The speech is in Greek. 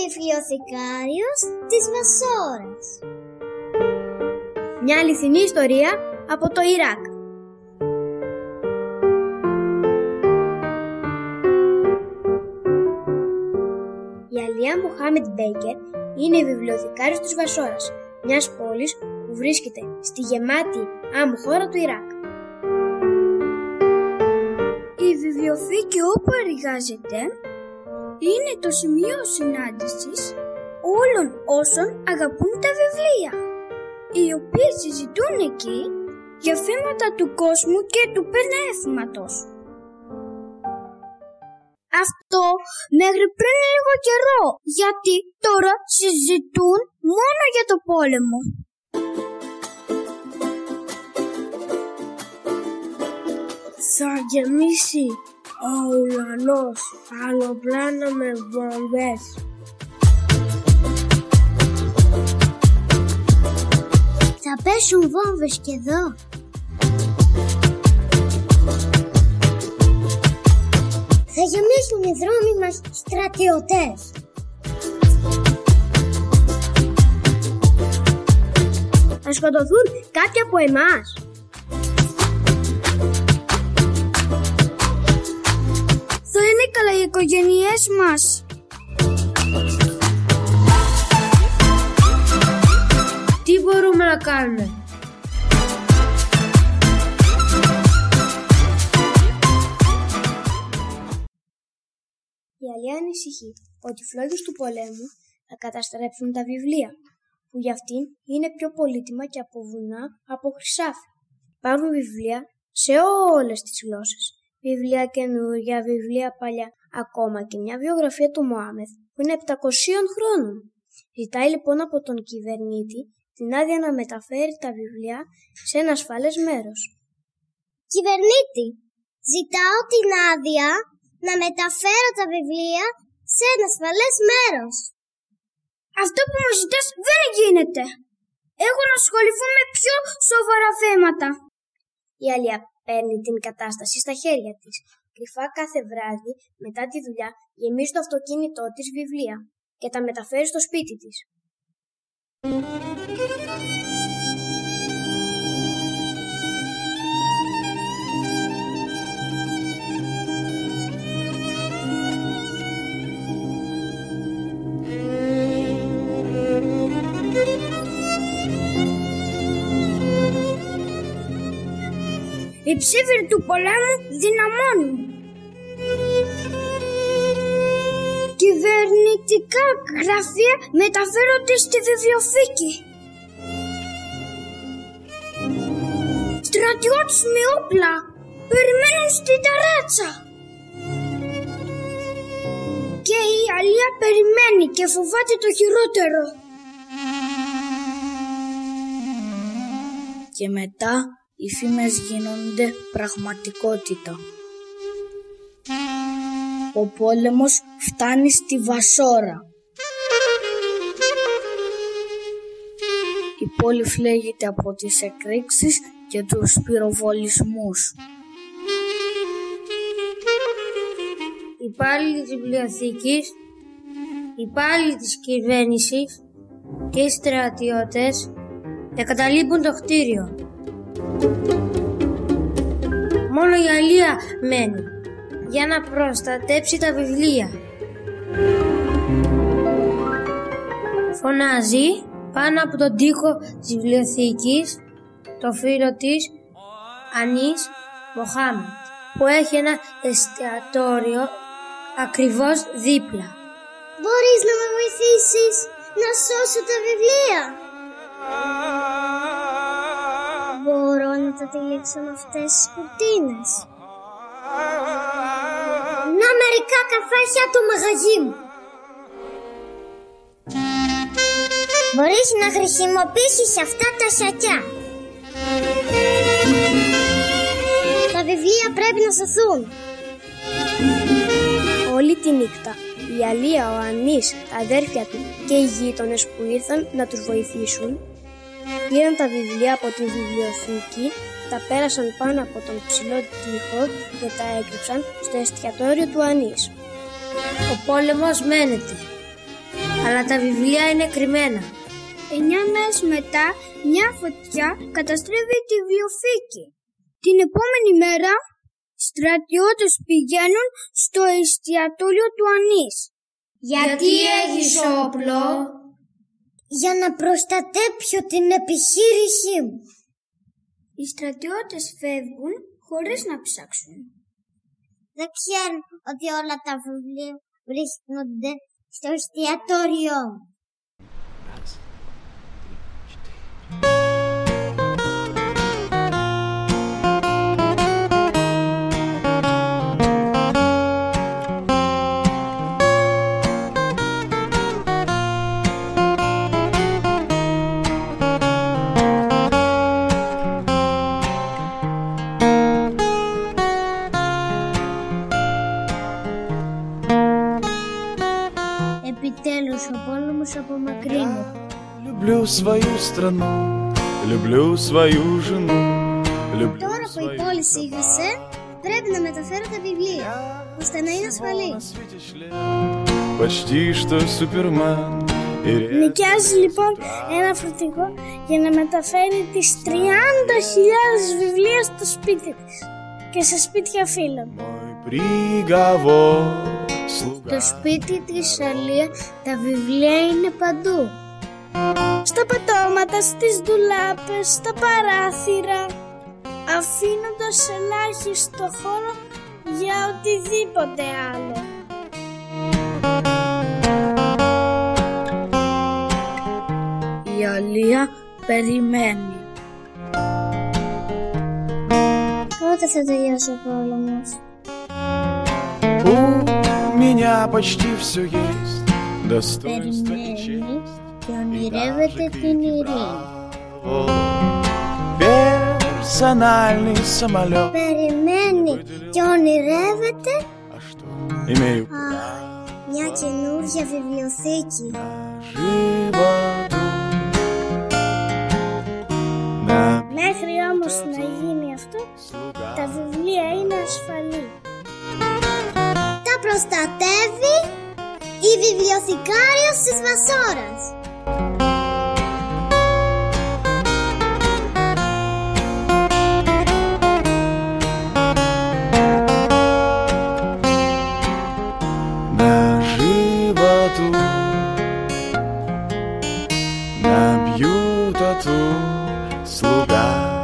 Βιβλιοθηκάριος της Βασόρας Μια αληθινή ιστορία από το Ιράκ Η Αλία Μοχάμετ Μπέικερ είναι η βιβλιοθηκάριος της Βασόρας, μιας πόλης που βρίσκεται στη γεμάτη άμμο χώρα του Ιράκ. Η βιβλιοθήκη όπου εργάζεται είναι το σημείο συνάντησης όλων όσων αγαπούν τα βιβλία, οι οποίοι συζητούν εκεί για θέματα του κόσμου και του πνεύματος. Αυτό μέχρι πριν λίγο καιρό, γιατί τώρα συζητούν μόνο για το πόλεμο. Θα γεμίσει ο ουρανός αεροπλάνα με βομβές. Θα πέσουν βόμβες και εδώ. Θα γεμίσουν οι δρόμοι μας στρατιωτές. Θα σκοτωθούν κάποιοι από εμάς. Θα είναι καλά οι οικογένειές μας. Τι μπορούμε να κάνουμε; Η Αλία ανησυχεί ότι οι φλόγες του πολέμου θα καταστρέψουν τα βιβλία, που για αυτήν είναι πιο πολύτιμα και από βουνά από χρυσάφι. Υπάρχουν βιβλία σε όλες τις γλώσσες. Βιβλία καινούργια, βιβλία παλιά, ακόμα και μια βιογραφία του Μωάμεθ που είναι 700 χρόνων. Ζητάει λοιπόν από τον κυβερνήτη την άδεια να μεταφέρει τα βιβλία σε ένα ασφαλές μέρος. Κυβερνήτη, ζητάω την άδεια να μεταφέρω τα βιβλία σε ένα ασφαλές μέρος. Αυτό που μου ζητάς δεν γίνεται. Έχω να ασχοληθώ με πιο σοβαρά θέματα. Η Αλία παίρνει την κατάσταση στα χέρια της. Κρυφά κάθε βράδυ, μετά τη δουλειά, γεμίζει το αυτοκίνητό της βιβλία και τα μεταφέρει στο σπίτι της. Οι ψήφοι του πολέμου δυναμώνουν. Κυβερνητικά γραφεία μεταφέρονται στη βιβλιοθήκη. Στρατιώτες με όπλα περιμένουν στην ταράτσα. Και η Αλία περιμένει και φοβάται το χειρότερο. Και μετά οι φήμες γίνονται πραγματικότητα. Ο πόλεμος φτάνει στη Βασόρα. Η πόλη φλέγεται από τις εκρήξεις και τους πυροβολισμούς. Οι υπάλληλοι της βιβλιοθήκης, οι υπάλληλοι της κυβέρνησης και οι στρατιώτες εγκαταλείπουν το κτίριο. Μόνο η Αλία μένει για να προστατέψει τα βιβλία. Φωνάζει πάνω από τον τοίχο της βιβλιοθήκης το φίλο της Ανής Μοχάμετ που έχει ένα εστιατόριο ακριβώς δίπλα. Μπορείς να με βοηθήσεις να σώσω τα βιβλία; Μπορώ να τα τυλίξω με αυτές τις κουρτίνες. Να μερικά καφέ το μαγαζί μου. Μπορείς να χρησιμοποιήσεις αυτά τα σακιά. Τα βιβλία πρέπει να σωθούν. Όλη τη νύχτα η Αλία, ο Ανής, τα αδέρφια του και οι γείτονες που ήρθαν να τους βοηθήσουν πήραν τα βιβλία από τη βιβλιοθήκη, τα πέρασαν πάνω από τον ψηλό τοίχο και τα έκρυψαν στο εστιατόριο του Ανής. Ο πόλεμος μένεται. αλλά τα βιβλία είναι κρυμμένα. Εννιά μέρες μετά, μια φωτιά καταστρέφει τη βιβλιοθήκη. Την επόμενη μέρα, στρατιώτες πηγαίνουν στο εστιατόριο του Ανής. Γιατί έχεις όπλο; Για να προστατέψω την επιχείρησή μου. Οι στρατιώτες φεύγουν χωρίς να ψάξουν. Δεν ξέρουν ότι όλα τα βιβλία βρίσκονται στο εστιατόριο. Επιτέλους ο πόλεμος απομακρύνει. Люблю свою страну, люблю свою жену, люблю Τώρα που η πόλη σίγασε, πρέπει να μεταφέρω τα βιβλία, ώστε να είναι ασφαλή. Почти что Супермен и Νοικιάζει λοιπόν ένα φορτηγό για να μεταφέρει τις 30.000 βιβλία στο σπίτι της και σε σπίτια φίλων. Στο σπίτι της Αλία τα βιβλία είναι παντού. Στα πατώματα, στις δουλάπες, στα παράθυρα, αφήνοντας ελάχιστο χώρο για οτιδήποτε άλλο. Η Αλία περιμένει. Πότε θα τελειώσει ο πόλεμος; меня почти все есть. Достоинство и честь. И даже Персональный самолет. Перемены, Джонни Ревете? А что? Имею право. Я тянул я в библиотеке. На животу. На хрямус на место, что? Та в наш фамилия. Τα προστατεύει η βιβλιοθηκάριος της Βασόρας. на животу набью тату слуга